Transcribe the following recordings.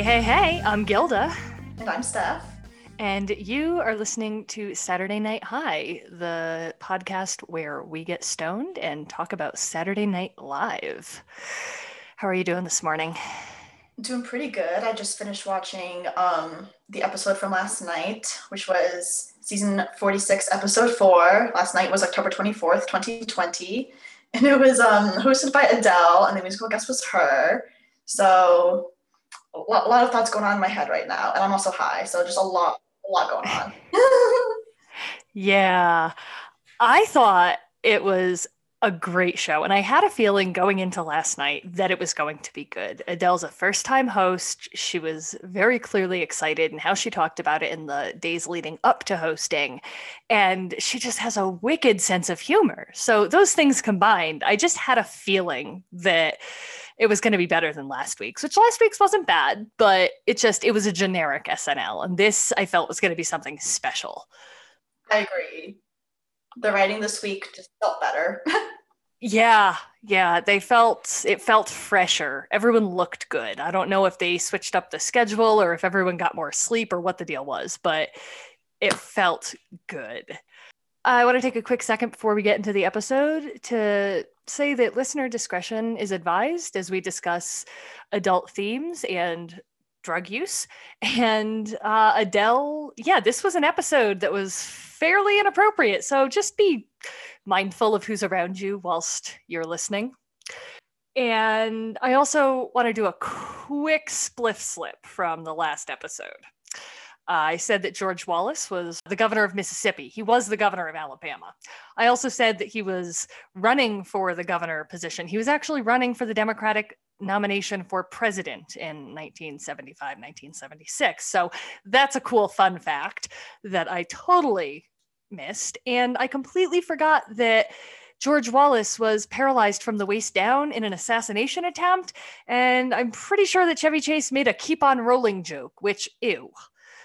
Hey, hey, hey, I'm Gilda. And I'm Steph. And you are listening to Saturday Night High, the podcast where we get stoned and talk about Saturday Night Live. How are you doing this morning? Doing pretty good. I just finished watching um, the episode from last night, which was season 46, episode 4. Last night was October 24th, 2020. And it was um, hosted by Adele, and the musical guest was her. So a lot, a lot of thoughts going on in my head right now. And I'm also high, so just a lot, a lot going on. yeah. I thought it was a great show. And I had a feeling going into last night that it was going to be good. Adele's a first time host. She was very clearly excited and how she talked about it in the days leading up to hosting. And she just has a wicked sense of humor. So, those things combined, I just had a feeling that it was going to be better than last week's, which last week's wasn't bad, but it just, it was a generic SNL. And this I felt was going to be something special. I agree the writing this week just felt better. yeah, yeah, they felt it felt fresher. Everyone looked good. I don't know if they switched up the schedule or if everyone got more sleep or what the deal was, but it felt good. I want to take a quick second before we get into the episode to say that listener discretion is advised as we discuss adult themes and drug use. And uh, Adele, yeah, this was an episode that was fairly inappropriate. So just be mindful of who's around you whilst you're listening. And I also want to do a quick spliff slip from the last episode. I said that George Wallace was the governor of Mississippi. He was the governor of Alabama. I also said that he was running for the governor position. He was actually running for the Democratic nomination for president in 1975, 1976. So that's a cool fun fact that I totally missed. And I completely forgot that George Wallace was paralyzed from the waist down in an assassination attempt. And I'm pretty sure that Chevy Chase made a keep on rolling joke, which, ew.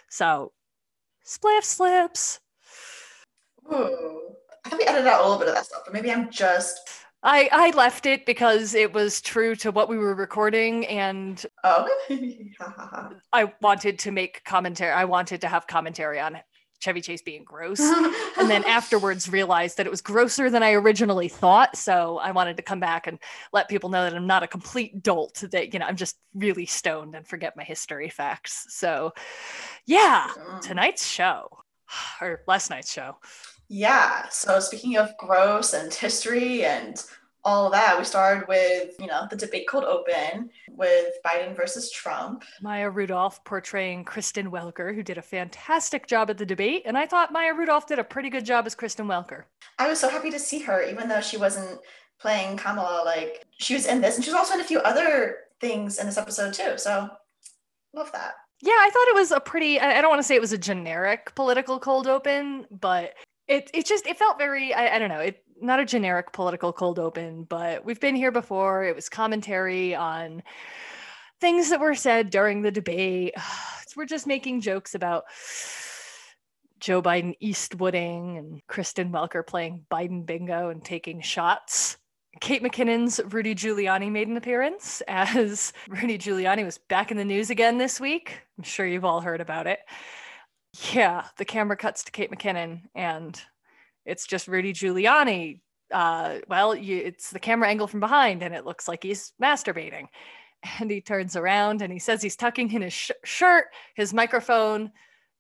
So, spliff slips. Ooh. I think we edited out a little bit of that stuff, but maybe I'm just I, I left it because it was true to what we were recording and oh. I wanted to make commentary. I wanted to have commentary on Chevy Chase being gross. and then afterwards realized that it was grosser than I originally thought. So I wanted to come back and let people know that I'm not a complete dolt, that, you know, I'm just really stoned and forget my history facts. So yeah, tonight's show or last night's show yeah. So speaking of gross and history and all of that, we started with, you know, the debate cold open with Biden versus Trump. Maya Rudolph portraying Kristen Welker, who did a fantastic job at the debate. And I thought Maya Rudolph did a pretty good job as Kristen Welker. I was so happy to see her, even though she wasn't playing Kamala. Like, she was in this, and she was also in a few other things in this episode, too. So, love that. Yeah, I thought it was a pretty, I don't want to say it was a generic political cold open, but it it just it felt very I, I don't know it not a generic political cold open but we've been here before it was commentary on things that were said during the debate we're just making jokes about Joe Biden Eastwooding and Kristen Welker playing Biden bingo and taking shots. Kate McKinnon's Rudy Giuliani made an appearance as Rudy Giuliani was back in the news again this week. I'm sure you've all heard about it. Yeah, the camera cuts to Kate McKinnon and it's just Rudy Giuliani. Uh, well, you, it's the camera angle from behind and it looks like he's masturbating. And he turns around and he says he's tucking in his sh- shirt. His microphone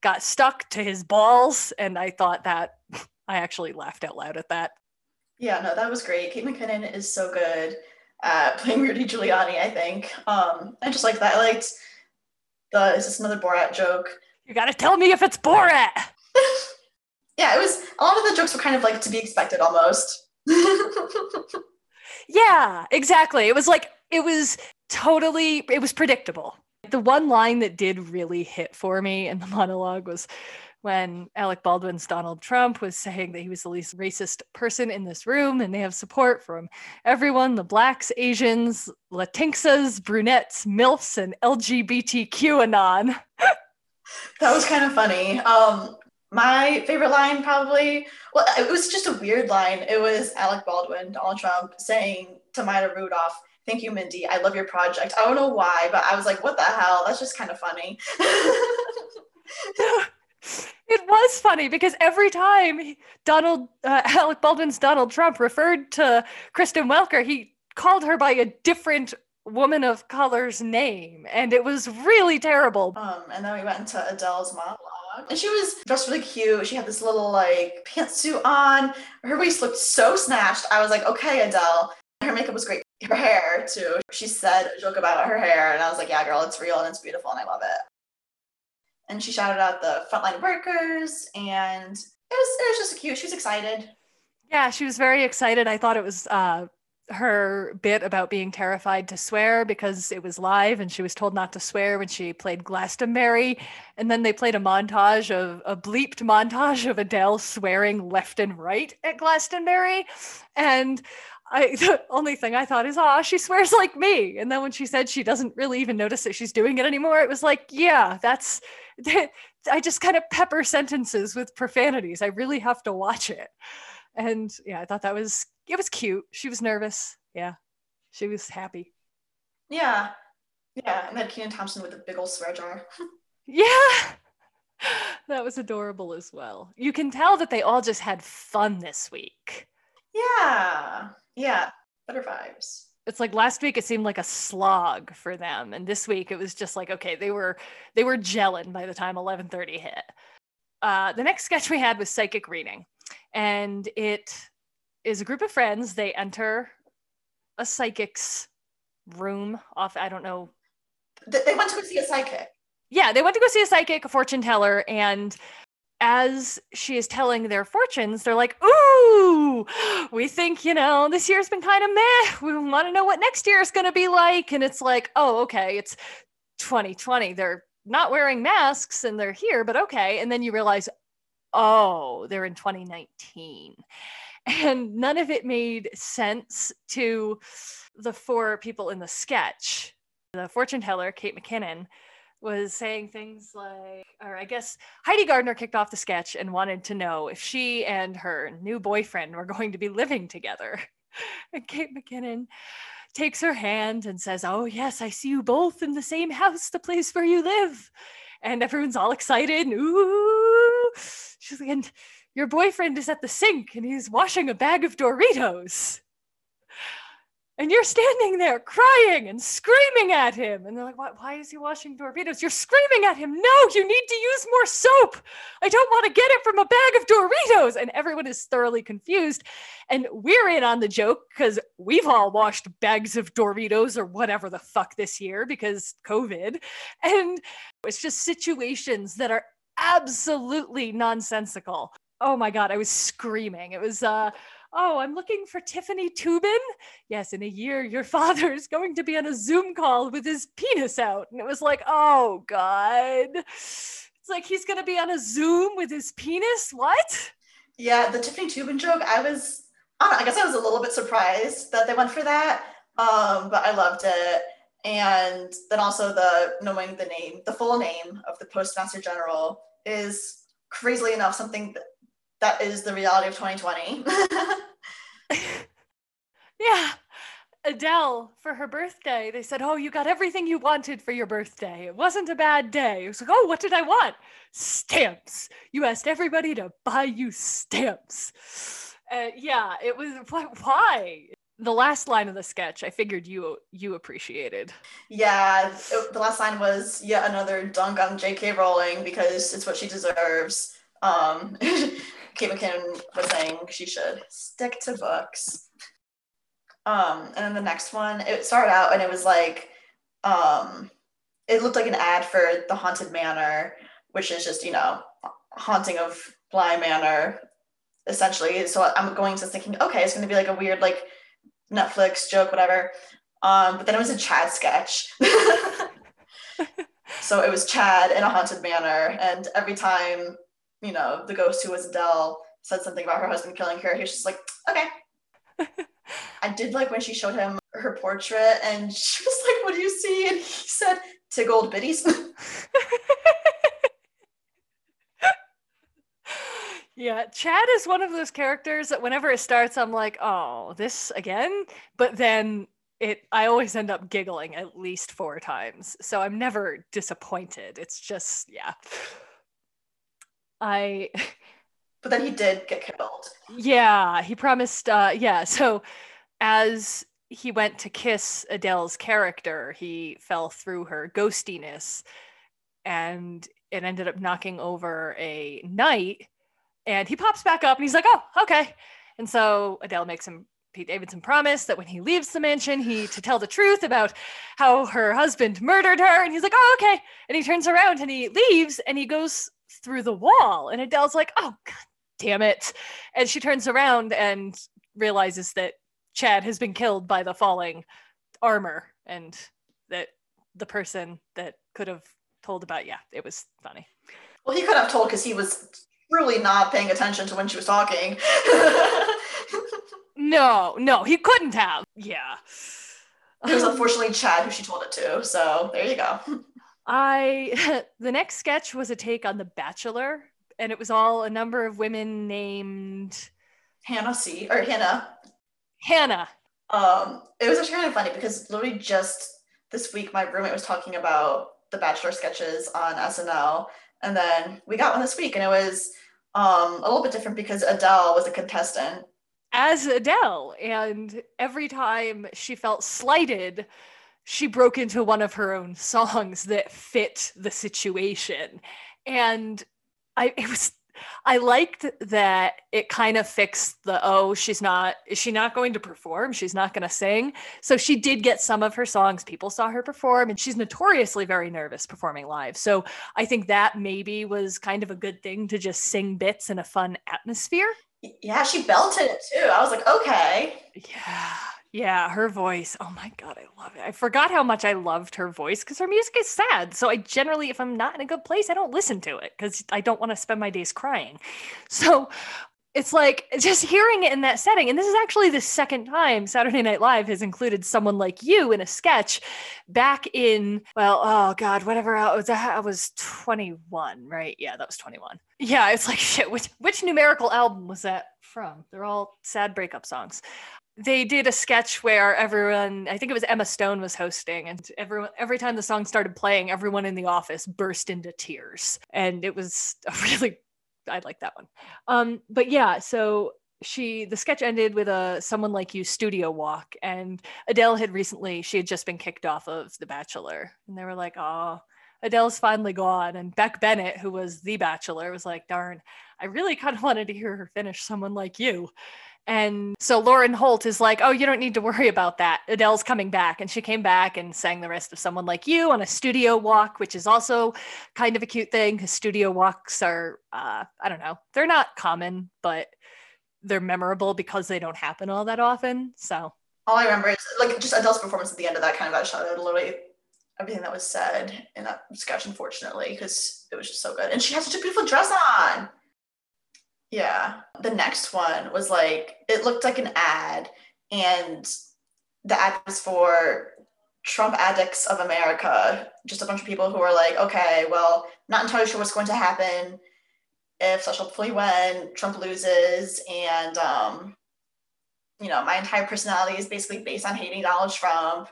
got stuck to his balls. And I thought that I actually laughed out loud at that. Yeah, no, that was great. Kate McKinnon is so good at playing Rudy Giuliani, I think. Um, I just like that. I liked the, is this another Borat joke? You gotta tell me if it's Borat. yeah, it was a lot of the jokes were kind of like to be expected almost. yeah, exactly. It was like it was totally it was predictable. The one line that did really hit for me in the monologue was when Alec Baldwin's Donald Trump was saying that he was the least racist person in this room and they have support from everyone the blacks, Asians, Latinxas, brunettes, MILFs, and LGBTQ anon. That was kind of funny. Um, my favorite line probably, well, it was just a weird line. It was Alec Baldwin, Donald Trump, saying to Maya Rudolph, Thank you, Mindy. I love your project. I don't know why, but I was like, what the hell? That's just kind of funny. it was funny because every time Donald uh, Alec Baldwin's Donald Trump referred to Kristen Welker, he called her by a different woman of color's name, and it was really terrible. Um, and then we went into Adele's monologue, and she was dressed really cute. She had this little like pantsuit on. Her waist looked so snatched. I was like, okay, Adele. Her makeup was great. Her hair too. She said a joke about her hair, and I was like, yeah, girl, it's real and it's beautiful, and I love it and she shouted out the frontline workers and it was it was just cute she was excited yeah she was very excited i thought it was uh, her bit about being terrified to swear because it was live and she was told not to swear when she played Glastonbury. And then they played a montage of a bleeped montage of Adele swearing left and right at Glastonbury. And I the only thing I thought is, oh, she swears like me. And then when she said she doesn't really even notice that she's doing it anymore, it was like, yeah, that's I just kind of pepper sentences with profanities. I really have to watch it. And yeah, I thought that was it was cute. She was nervous. Yeah. She was happy. Yeah. Yeah. And then Kenan Thompson with a big old swear jar. yeah. That was adorable as well. You can tell that they all just had fun this week. Yeah. Yeah. Better vibes it's like last week it seemed like a slog for them and this week it was just like okay they were they were gelling by the time 11:30 hit uh, the next sketch we had was psychic reading and it is a group of friends they enter a psychic's room off i don't know they went to go see a psychic yeah they went to go see a psychic a fortune teller and as she is telling their fortunes, they're like, Ooh, we think, you know, this year's been kind of meh. We want to know what next year is going to be like. And it's like, Oh, okay, it's 2020. They're not wearing masks and they're here, but okay. And then you realize, Oh, they're in 2019. And none of it made sense to the four people in the sketch. The fortune teller, Kate McKinnon, was saying things like, or I guess Heidi Gardner kicked off the sketch and wanted to know if she and her new boyfriend were going to be living together. And Kate McKinnon takes her hand and says, Oh, yes, I see you both in the same house, the place where you live. And everyone's all excited. And, Ooh. She's like, and your boyfriend is at the sink and he's washing a bag of Doritos and you're standing there crying and screaming at him. And they're like, why, why is he washing Doritos? You're screaming at him. No, you need to use more soap. I don't want to get it from a bag of Doritos. And everyone is thoroughly confused. And we're in on the joke because we've all washed bags of Doritos or whatever the fuck this year because COVID. And it's just situations that are absolutely nonsensical. Oh my God, I was screaming. It was, uh, Oh, I'm looking for Tiffany Toobin. Yes, in a year, your father is going to be on a Zoom call with his penis out. And it was like, oh, God. It's like he's going to be on a Zoom with his penis? What? Yeah, the Tiffany Toobin joke, I was, I, I guess I was a little bit surprised that they went for that, um, but I loved it. And then also the knowing the name, the full name of the Postmaster General is crazily enough something that, that is the reality of 2020. yeah. Adele, for her birthday, they said, Oh, you got everything you wanted for your birthday. It wasn't a bad day. It was like, Oh, what did I want? Stamps. You asked everybody to buy you stamps. Uh, yeah, it was why? The last line of the sketch, I figured you you appreciated. Yeah, it, the last line was yet another dunk on J.K. Rowling because it's what she deserves. Um, Kate McKinnon was saying she should stick to books. Um, and then the next one, it started out and it was like, um, it looked like an ad for the Haunted Manor, which is just, you know, haunting of Bly Manor, essentially. So I'm going to thinking, okay, it's going to be like a weird, like Netflix joke, whatever. Um, but then it was a Chad sketch. so it was Chad in a haunted manor, and every time you know, the ghost who was Adele said something about her husband killing her, he was just like, okay. I did like when she showed him her portrait and she was like, what do you see? And he said, tiggled biddies. yeah, Chad is one of those characters that whenever it starts, I'm like, oh, this again. But then it I always end up giggling at least four times. So I'm never disappointed. It's just yeah. I But then he did get killed. Yeah, he promised uh yeah, so as he went to kiss Adele's character, he fell through her ghostiness and it ended up knocking over a knight and he pops back up and he's like, "Oh, okay." And so Adele makes him Pete Davidson promise that when he leaves the mansion, he to tell the truth about how her husband murdered her. And he's like, oh, okay. And he turns around and he leaves and he goes through the wall. And Adele's like, oh, God damn it. And she turns around and realizes that Chad has been killed by the falling armor and that the person that could have told about, yeah, it was funny. Well, he could have told because he was really not paying attention to when she was talking. No, no, he couldn't have. Yeah. It was unfortunately Chad who she told it to. So there you go. I the next sketch was a take on The Bachelor, and it was all a number of women named Hannah C or Hannah. Hannah. Um, it was actually kind of funny because literally just this week my roommate was talking about the Bachelor sketches on SNL, and then we got one this week, and it was um, a little bit different because Adele was a contestant as Adele. And every time she felt slighted, she broke into one of her own songs that fit the situation. And I it was I liked that it kind of fixed the oh, she's not, is she not going to perform? She's not going to sing. So she did get some of her songs. People saw her perform, and she's notoriously very nervous performing live. So I think that maybe was kind of a good thing to just sing bits in a fun atmosphere. Yeah, she belted it too. I was like, okay. Yeah. Yeah, her voice. Oh my god, I love it. I forgot how much I loved her voice because her music is sad. So I generally, if I'm not in a good place, I don't listen to it because I don't want to spend my days crying. So it's like just hearing it in that setting. And this is actually the second time Saturday Night Live has included someone like you in a sketch back in, well, oh God, whatever. I was, I was 21, right? Yeah, that was 21. Yeah, it's like, shit, which, which numerical album was that from? They're all sad breakup songs they did a sketch where everyone i think it was emma stone was hosting and everyone every time the song started playing everyone in the office burst into tears and it was a really I like that one. Um, but yeah, so she the sketch ended with a someone like you studio walk and Adele had recently she had just been kicked off of The Bachelor and they were like, "Oh, Adele's finally gone." And Beck Bennett, who was The Bachelor, was like, "Darn, I really kind of wanted to hear her finish someone like you." And so Lauren Holt is like, oh, you don't need to worry about that. Adele's coming back. And she came back and sang the rest of Someone Like You on a studio walk, which is also kind of a cute thing because studio walks are, uh, I don't know, they're not common, but they're memorable because they don't happen all that often. So all I remember is like just Adele's performance at the end of that kind of got shot out literally everything that was said in that sketch, unfortunately, because it was just so good. And she had such a beautiful dress on. Yeah. The next one was like, it looked like an ad, and the ad was for Trump Addicts of America. Just a bunch of people who were like, okay, well, not entirely sure what's going to happen if such hopefully when Trump loses. And, um, you know, my entire personality is basically based on hating Donald Trump.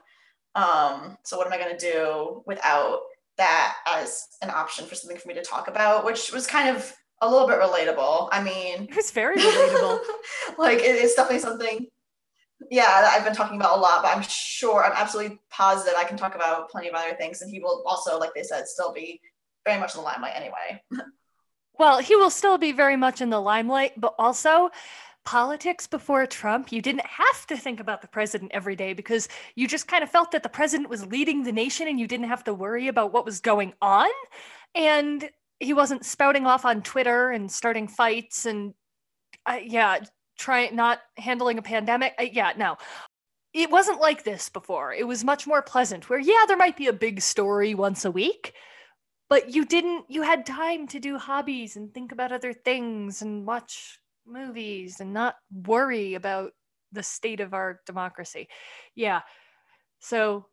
Um, so what am I going to do without that as an option for something for me to talk about, which was kind of a little bit relatable. I mean, it was very relatable. like it, it's definitely something, yeah, that I've been talking about a lot. But I'm sure, I'm absolutely positive I can talk about plenty of other things, and he will also, like they said, still be very much in the limelight anyway. well, he will still be very much in the limelight, but also politics before Trump, you didn't have to think about the president every day because you just kind of felt that the president was leading the nation and you didn't have to worry about what was going on. And he wasn't spouting off on Twitter and starting fights and uh, yeah, trying not handling a pandemic. Uh, yeah, no. It wasn't like this before. It was much more pleasant where yeah, there might be a big story once a week, but you didn't you had time to do hobbies and think about other things and watch movies and not worry about the state of our democracy. Yeah. So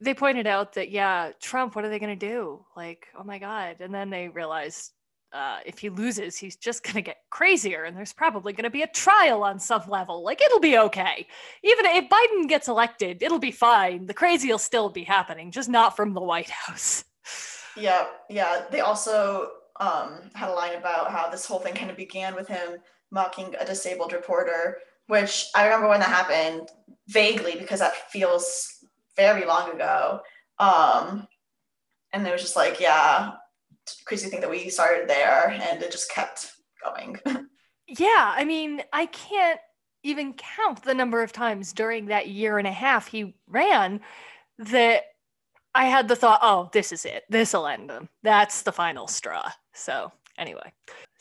they pointed out that yeah trump what are they going to do like oh my god and then they realized uh, if he loses, he's just going to get crazier, and there's probably going to be a trial on some level. Like, it'll be okay. Even if Biden gets elected, it'll be fine. The crazy will still be happening, just not from the White House. Yeah, yeah. They also um, had a line about how this whole thing kind of began with him mocking a disabled reporter, which I remember when that happened vaguely because that feels very long ago. Um, and it was just like, yeah, crazy thing that we started there and it just kept going. yeah, I mean, I can't even count the number of times during that year and a half he ran that I had the thought, oh, this is it. This'll end him. That's the final straw. So, anyway.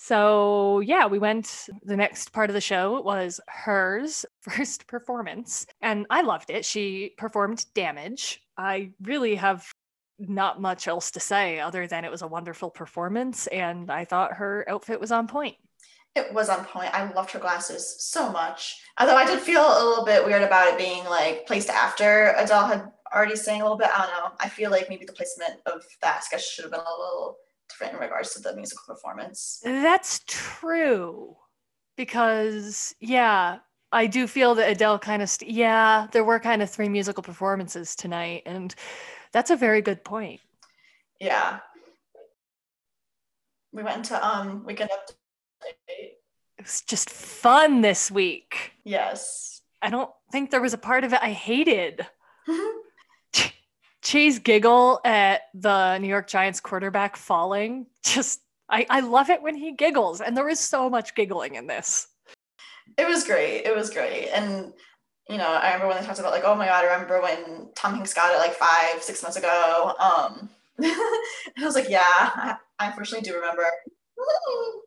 So, yeah, we went. The next part of the show was hers first performance, and I loved it. She performed Damage. I really have not much else to say other than it was a wonderful performance and I thought her outfit was on point. It was on point. I loved her glasses so much. Although I did feel a little bit weird about it being like placed after Adele had already sang a little bit. I don't know. I feel like maybe the placement of that sketch should have been a little different in regards to the musical performance. That's true. Because yeah, I do feel that Adele kind of st- yeah, there were kind of three musical performances tonight and that's a very good point. Yeah. We went to um weekend update. It was just fun this week. Yes. I don't think there was a part of it I hated. Che's giggle at the New York Giants quarterback falling. Just I, I love it when he giggles, and there was so much giggling in this. It was great. It was great. And you know, I remember when they talked about like, oh my god, I remember when Tom Hanks got it like five, six months ago. Um, I was like, yeah, I, I unfortunately do remember.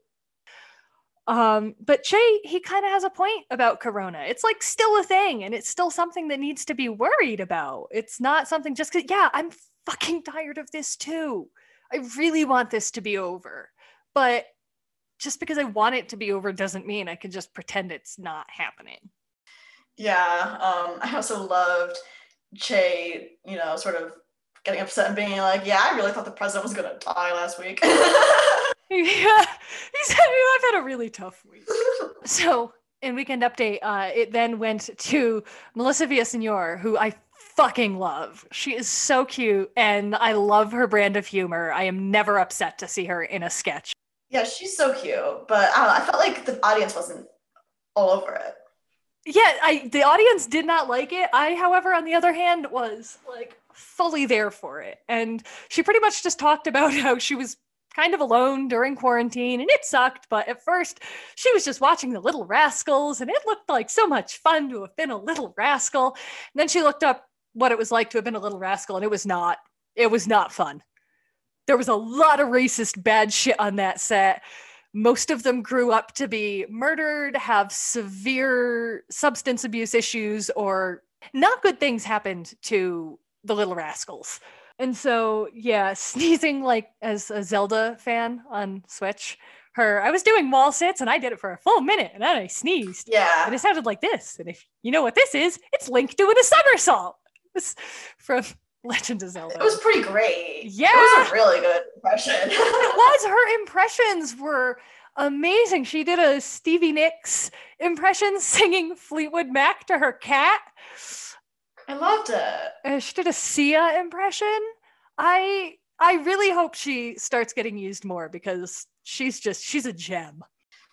um, but Che, he kind of has a point about Corona. It's like still a thing, and it's still something that needs to be worried about. It's not something just because, yeah, I'm fucking tired of this too. I really want this to be over, but just because I want it to be over doesn't mean I can just pretend it's not happening. Yeah, um, I also loved Che, you know, sort of getting upset and being like, "Yeah, I really thought the president was gonna die last week." yeah, he said, "I've had a really tough week." so, in Weekend Update, uh, it then went to Melissa Villaseñor, who I fucking love. She is so cute, and I love her brand of humor. I am never upset to see her in a sketch. Yeah, she's so cute, but I, know, I felt like the audience wasn't all over it yeah, I the audience did not like it. I, however, on the other hand, was like fully there for it. And she pretty much just talked about how she was kind of alone during quarantine and it sucked, but at first she was just watching the little rascals and it looked like so much fun to have been a little rascal. And then she looked up what it was like to have been a little rascal and it was not it was not fun. There was a lot of racist bad shit on that set most of them grew up to be murdered, have severe substance abuse issues, or not good things happened to the little rascals. And so, yeah, sneezing like as a Zelda fan on Switch, her, I was doing wall sits and I did it for a full minute and then I sneezed. Yeah. And it sounded like this. And if you know what this is, it's Link doing a somersault. From Legend of Zelda. It was pretty great. Yeah. It was a really good impression. it was. Her impressions were amazing. She did a Stevie Nicks impression singing Fleetwood Mac to her cat. I loved it. Uh, she did a Sia impression. I I really hope she starts getting used more because she's just she's a gem.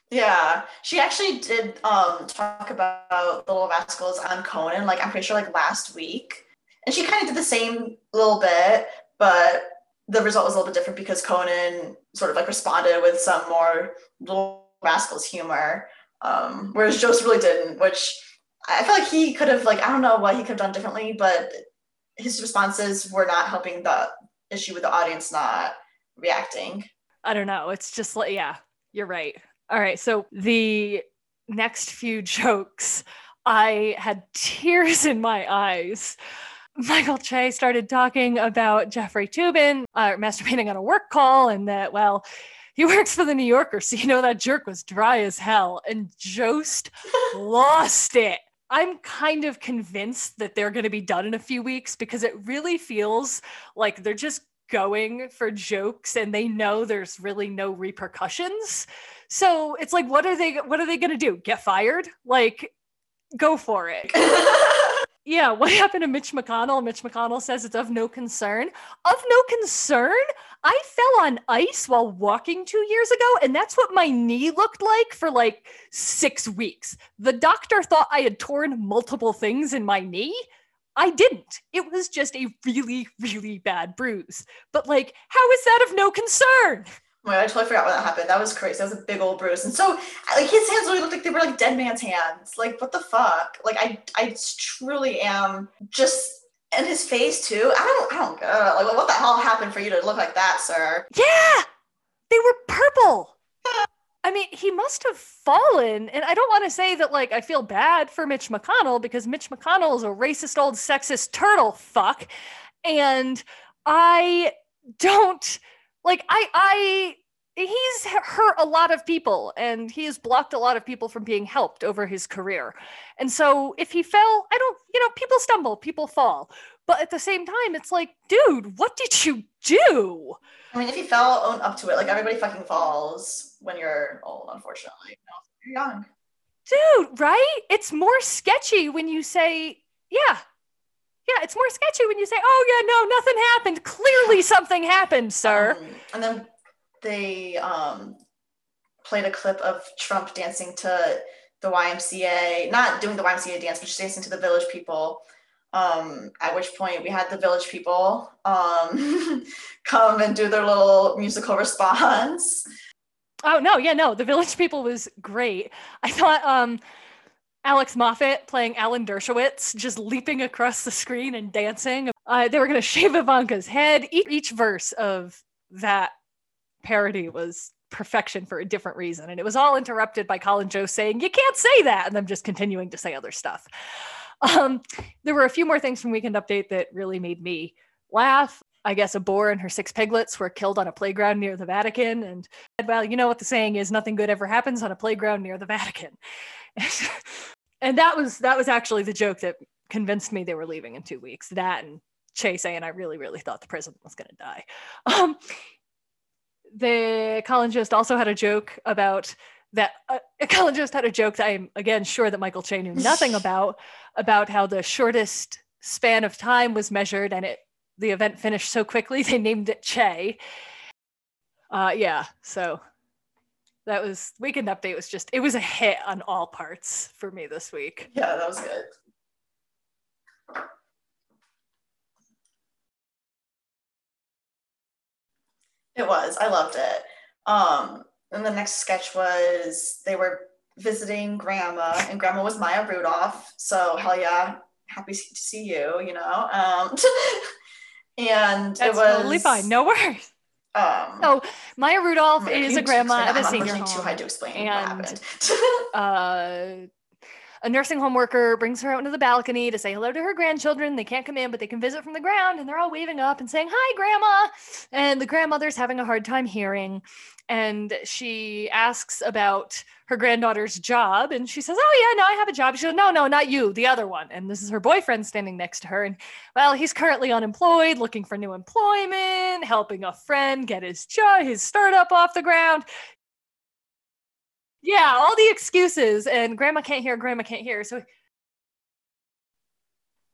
Yeah, she actually did um talk about the Little Rascals on Conan, like I'm pretty sure like last week and she kind of did the same little bit, but the result was a little bit different because Conan sort of like responded with some more little rascals humor, um, whereas Jost really didn't, which I feel like he could have like I don't know what he could have done differently, but his responses were not helping the issue with the audience not reacting. I don't know. It's just like yeah, you're right. All right, so the next few jokes, I had tears in my eyes Michael Che started talking about Jeffrey Toobin uh, masturbating on a work call and that, well, he works for the New Yorker, so you know that jerk was dry as hell. And Jost lost it. I'm kind of convinced that they're going to be done in a few weeks because it really feels like they're just going for jokes and they know there's really no repercussions. So it's like, what are they what are they gonna do? Get fired? Like, go for it. yeah, what happened to Mitch McConnell? Mitch McConnell says it's of no concern. Of no concern? I fell on ice while walking two years ago, and that's what my knee looked like for like six weeks. The doctor thought I had torn multiple things in my knee. I didn't. It was just a really, really bad bruise. But like, how is that of no concern? Oh my I totally forgot when that happened. That was crazy. That was a big old bruise. And so like his hands really looked like they were like dead man's hands. Like, what the fuck? Like I I truly am just and his face too. I don't I don't uh, like what the hell happened for you to look like that, sir? Yeah. They were purple. I mean, he must have fallen. And I don't want to say that, like, I feel bad for Mitch McConnell because Mitch McConnell is a racist old sexist turtle fuck. And I don't like, I, I, he's hurt a lot of people and he has blocked a lot of people from being helped over his career. And so if he fell, I don't, you know, people stumble, people fall. But at the same time, it's like, dude, what did you do? I mean, if you fell, own up to it. Like everybody fucking falls when you're old, unfortunately. you're young. Dude, right? It's more sketchy when you say, yeah. Yeah, it's more sketchy when you say, oh, yeah, no, nothing happened. Clearly something happened, sir. Um, and then they um, played a clip of Trump dancing to the YMCA, not doing the YMCA dance, but just dancing to the village people um, at which point we had the village people um, come and do their little musical response. Oh no, yeah, no, the village people was great. I thought um, Alex Moffat playing Alan Dershowitz just leaping across the screen and dancing. Uh, they were going to shave Ivanka's head. Each, each verse of that parody was perfection for a different reason. And it was all interrupted by Colin Jost saying, You can't say that. And them just continuing to say other stuff. Um, there were a few more things from Weekend Update that really made me laugh. I guess a boar and her six piglets were killed on a playground near the Vatican. And well, you know what the saying is nothing good ever happens on a playground near the Vatican. and that was that was actually the joke that convinced me they were leaving in two weeks. That and Che saying I really, really thought the president was gonna die. Um, the Jost also had a joke about that uh, Jost had a joke that I'm again sure that Michael Che knew nothing about about how the shortest span of time was measured and it the event finished so quickly they named it Che. Uh, yeah, so that was weekend update was just it was a hit on all parts for me this week. Yeah, that was good. It was. I loved it. Um, and the next sketch was they were visiting grandma, and grandma was Maya Rudolph. So hell yeah, happy to see you. You know, um, and That's it was totally fine. No worries. Um, so Maya Rudolph is a grandma at a senior home. Too hard to explain and, uh, a nursing home worker brings her out into the balcony to say hello to her grandchildren. They can't come in, but they can visit from the ground, and they're all waving up and saying, Hi, Grandma. And the grandmother's having a hard time hearing and she asks about her granddaughter's job and she says oh yeah no i have a job she goes no no not you the other one and this is her boyfriend standing next to her and well he's currently unemployed looking for new employment helping a friend get his job his startup off the ground yeah all the excuses and grandma can't hear grandma can't hear so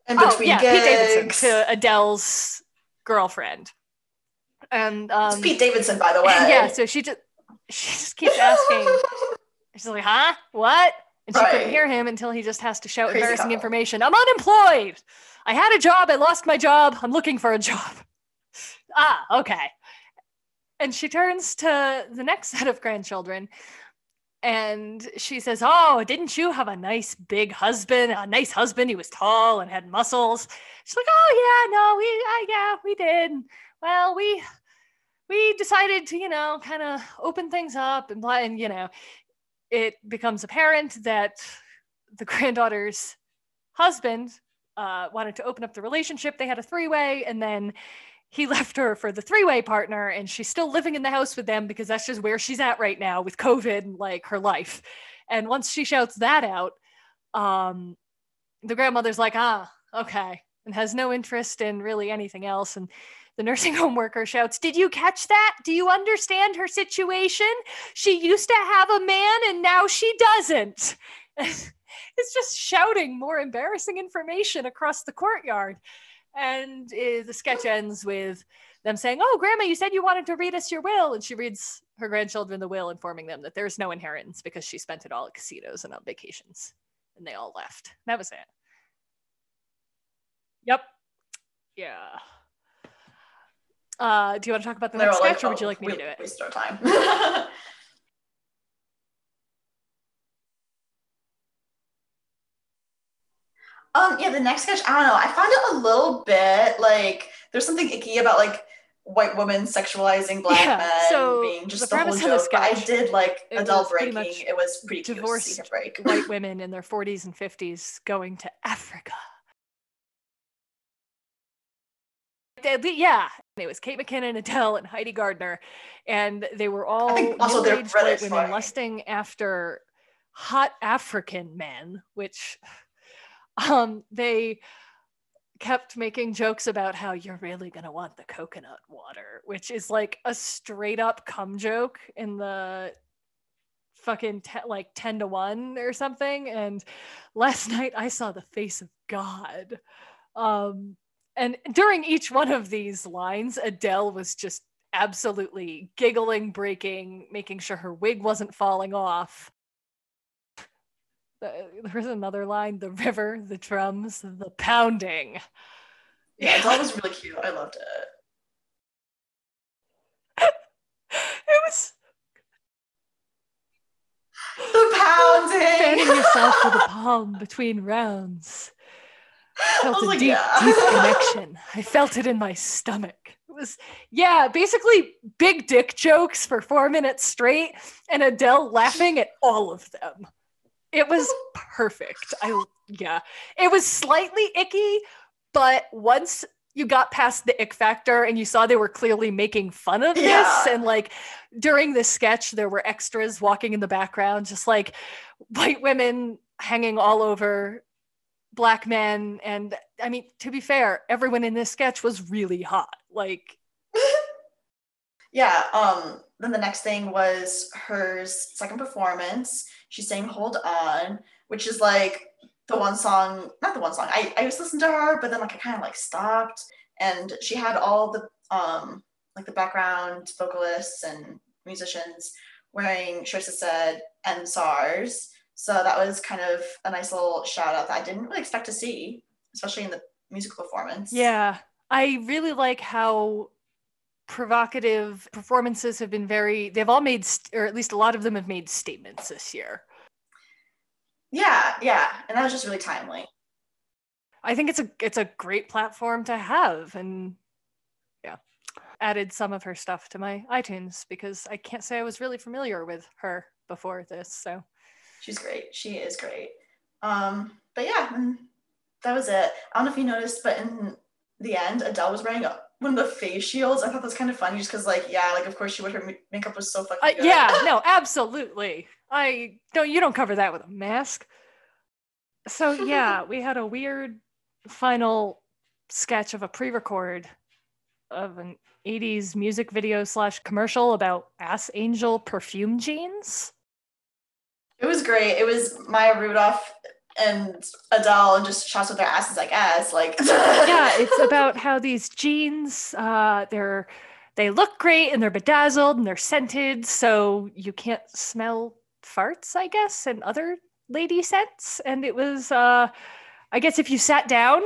and between oh, yeah, Pete Davidson to Adele's girlfriend and um, it's Pete Davidson, by the way. Yeah, so she just she just keeps asking. She's like, "Huh? What?" And she right. couldn't hear him until he just has to shout Crazy embarrassing information. I'm unemployed. I had a job. I lost my job. I'm looking for a job. ah, okay. And she turns to the next set of grandchildren and she says, Oh, didn't you have a nice big husband? A nice husband. He was tall and had muscles. She's like, Oh, yeah, no, we, uh, yeah, we did. Well, we we decided to, you know, kind of open things up and, and, you know, it becomes apparent that the granddaughter's husband uh, wanted to open up the relationship. They had a three way, and then he left her for the three way partner, and she's still living in the house with them because that's just where she's at right now with COVID and like her life. And once she shouts that out, um, the grandmother's like, ah, okay, and has no interest in really anything else. And The nursing home worker shouts, Did you catch that? Do you understand her situation? She used to have a man and now she doesn't. it's just shouting more embarrassing information across the courtyard. And uh, the sketch ends with them saying, Oh, Grandma, you said you wanted to read us your will. And she reads her grandchildren the will, informing them that there's no inheritance because she spent it all at casinos and on vacations. And they all left. That was it. Yep. Yeah. Uh, do you want to talk about the next sketch, like, or would you oh, like me to do it? Waste our time. um, yeah, the next sketch, I don't know. I found it a little bit like there's something icky about like white women sexualizing black yeah, men so being just the, the whole joke. But I did like Adele breaking. It was pretty divorced cute break. white women in their 40s and 50s going to Africa. Yeah, it was Kate McKinnon, Adele, and Heidi Gardner, and they were all also white women lusting after hot African men, which um, they kept making jokes about how you're really going to want the coconut water, which is like a straight up cum joke in the fucking te- like 10 to 1 or something. And last night I saw the face of God. Um, and during each one of these lines, Adele was just absolutely giggling, breaking, making sure her wig wasn't falling off there was another line the river the drums the pounding yeah that was really cute i loved it it was the pounding fanning yourself with a palm between rounds I felt I a like, deep, yeah. deep connection. I felt it in my stomach. It was, yeah, basically big dick jokes for four minutes straight, and Adele laughing at all of them. It was perfect. I yeah. It was slightly icky, but once you got past the ick factor and you saw they were clearly making fun of yeah. this and like during the sketch there were extras walking in the background just like white women hanging all over black men and i mean to be fair everyone in this sketch was really hot like yeah um then the next thing was her second performance she sang Hold On, which is like the one song, not the one song. I, I used to to her, but then like I kind of like stopped. And she had all the um like the background vocalists and musicians wearing shirts that said End SARS. So that was kind of a nice little shout out that I didn't really expect to see, especially in the musical performance. Yeah. I really like how provocative performances have been very they've all made or at least a lot of them have made statements this year. Yeah yeah and that was just really timely. I think it's a it's a great platform to have and yeah added some of her stuff to my itunes because i can't say i was really familiar with her before this so. She's great. She is great. Um but yeah that was it. I don't know if you noticed but in the end adele was wearing a one of the face shields. I thought that's kind of funny, just because, like, yeah, like of course she would. Her makeup was so fucking. Uh, yeah, no, absolutely. I don't. You don't cover that with a mask. So yeah, we had a weird final sketch of a pre-record of an 80s music video slash commercial about ass angel perfume jeans. It was great. It was Maya Rudolph and Adele and just shots with their asses, I guess. Like Yeah, it's about how these jeans, uh, they're they look great and they're bedazzled and they're scented, so you can't smell farts, I guess, and other lady scents. And it was uh I guess if you sat down,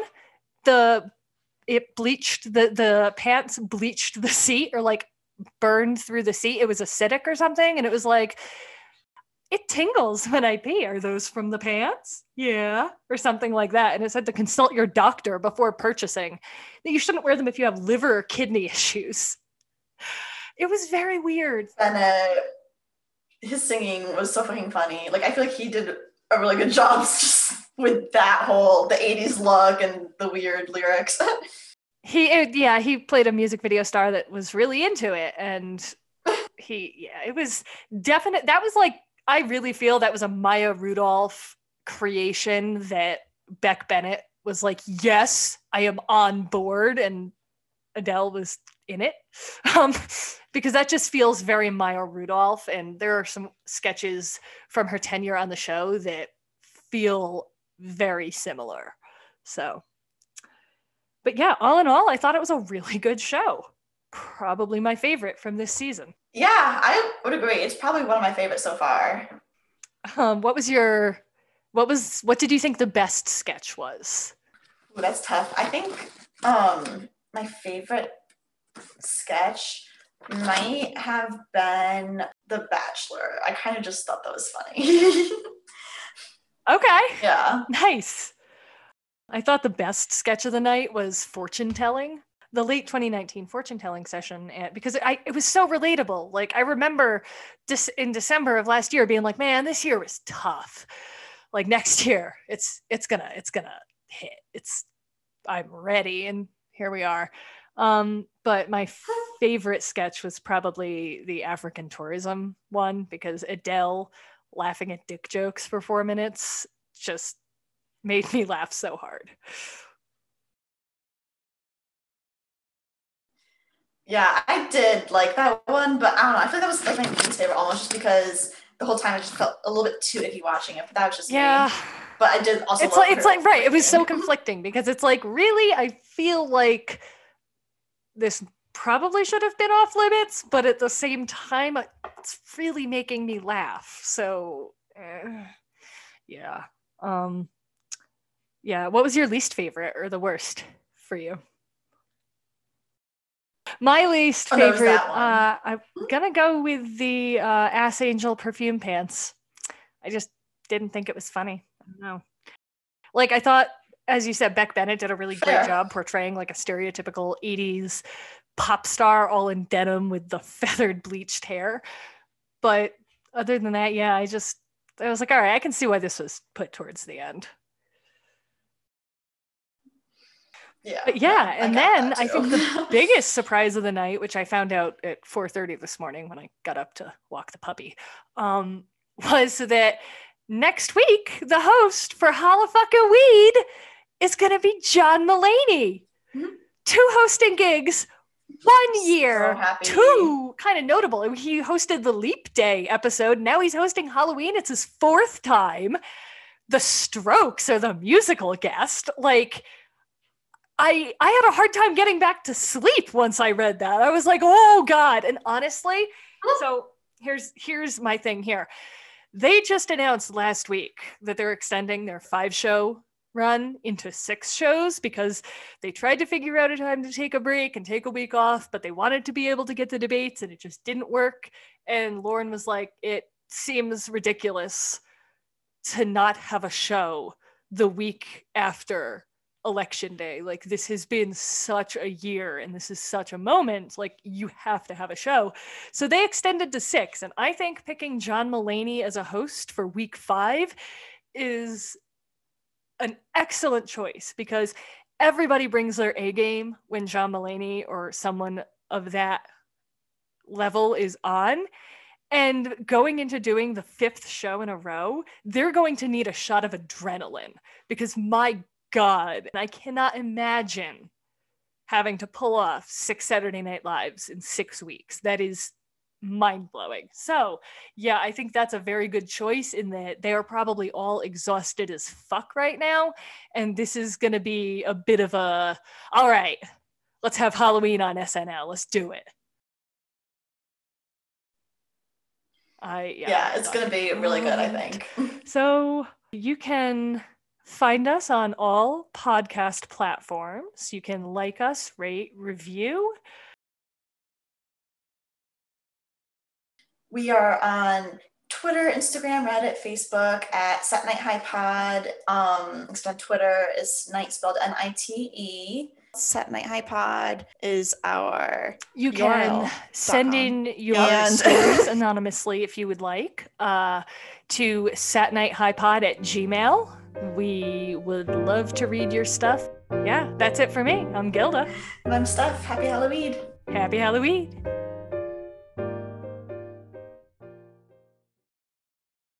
the it bleached the the pants bleached the seat or like burned through the seat. It was acidic or something. And it was like it tingles when I pee. Are those from the pants? Yeah. Or something like that. And it said to consult your doctor before purchasing that you shouldn't wear them if you have liver or kidney issues. It was very weird. And uh, his singing was so fucking funny. Like, I feel like he did a really good job just with that whole, the 80s look and the weird lyrics. he, yeah, he played a music video star that was really into it. And he, yeah, it was definite. That was like I really feel that was a Maya Rudolph creation that Beck Bennett was like, yes, I am on board. And Adele was in it. Um, because that just feels very Maya Rudolph. And there are some sketches from her tenure on the show that feel very similar. So, but yeah, all in all, I thought it was a really good show. Probably my favorite from this season. Yeah, I would agree. It's probably one of my favorites so far. Um, what was your, what was, what did you think the best sketch was? Ooh, that's tough. I think um, my favorite sketch might have been The Bachelor. I kind of just thought that was funny. okay. Yeah. Nice. I thought the best sketch of the night was fortune telling. The late 2019 fortune telling session, and because I it was so relatable. Like I remember this in December of last year being like, "Man, this year was tough." Like next year, it's it's gonna it's gonna hit. It's I'm ready, and here we are. Um, but my favorite sketch was probably the African tourism one because Adele laughing at dick jokes for four minutes just made me laugh so hard. Yeah, I did like that one, but I don't know. I feel like that was like my least favorite almost just because the whole time I just felt a little bit too icky watching it. But that was just yeah. Me. But I did also. It's like it's like right. It was so conflicting because it's like really I feel like this probably should have been off limits, but at the same time, it's really making me laugh. So, eh, yeah. Um, yeah. What was your least favorite or the worst for you? My least Oh, favorite, uh, I'm gonna go with the uh, Ass Angel perfume pants. I just didn't think it was funny. I don't know. Like I thought, as you said, Beck Bennett did a really great job portraying like a stereotypical '80s pop star, all in denim with the feathered bleached hair. But other than that, yeah, I just I was like, all right, I can see why this was put towards the end. Yeah. But yeah, and then I think the biggest surprise of the night, which I found out at 4:30 this morning when I got up to walk the puppy, um, was that next week the host for Holla Fucka Weed is going to be John Mulaney. Mhm. Two hosting gigs, one So year, happy. two kind of notable. He hosted the Leap Day episode. Now he's hosting Halloween. It's his fourth time. The Strokes are the musical guest. Like. I I had a hard time getting back to sleep once I read that. I was like, "Oh god." And honestly, oh. so here's here's my thing here. They just announced last week that they're extending their five show run into six shows because they tried to figure out a time to take a break and take a week off, but they wanted to be able to get the debates and it just didn't work. And Lorne was like, it seems ridiculous to not have a show the week after election day. Like, this has been such a year and this is such a moment. Like, you have to have a show. So they extended to six. And I think picking John Mulaney as a host for week five is an excellent choice because everybody brings their A game when John Mulaney or someone of that level is on. And going into doing the fifth show in a row, they're going to need a shot of adrenaline because my God, and I cannot imagine having to pull off six Saturday Night Lives in six weeks. That is mind blowing. So, yeah, I think that's a very good choice in that they are probably all exhausted as fuck right now. And this is going to be a bit of a, all right, let's have Halloween on SNL. Let's do it. I, yeah, yeah, it's gonna be really good, I think. So you can find us on all podcast platforms. You can like us, rate, review. We are on Twitter, Instagram, Reddit, Facebook at Sat Night High Pod. Um, on Twitter is night spelled N-I-T-E. Sat Night High Pod is our You can URL. send in your And- stories anonymously if you would like uh, to satnighthighpod at gmail. We would love to read your stuff. Yeah, that's it for me. I'm Gilda. and I'm Steph. Happy Halloween. Happy Halloween.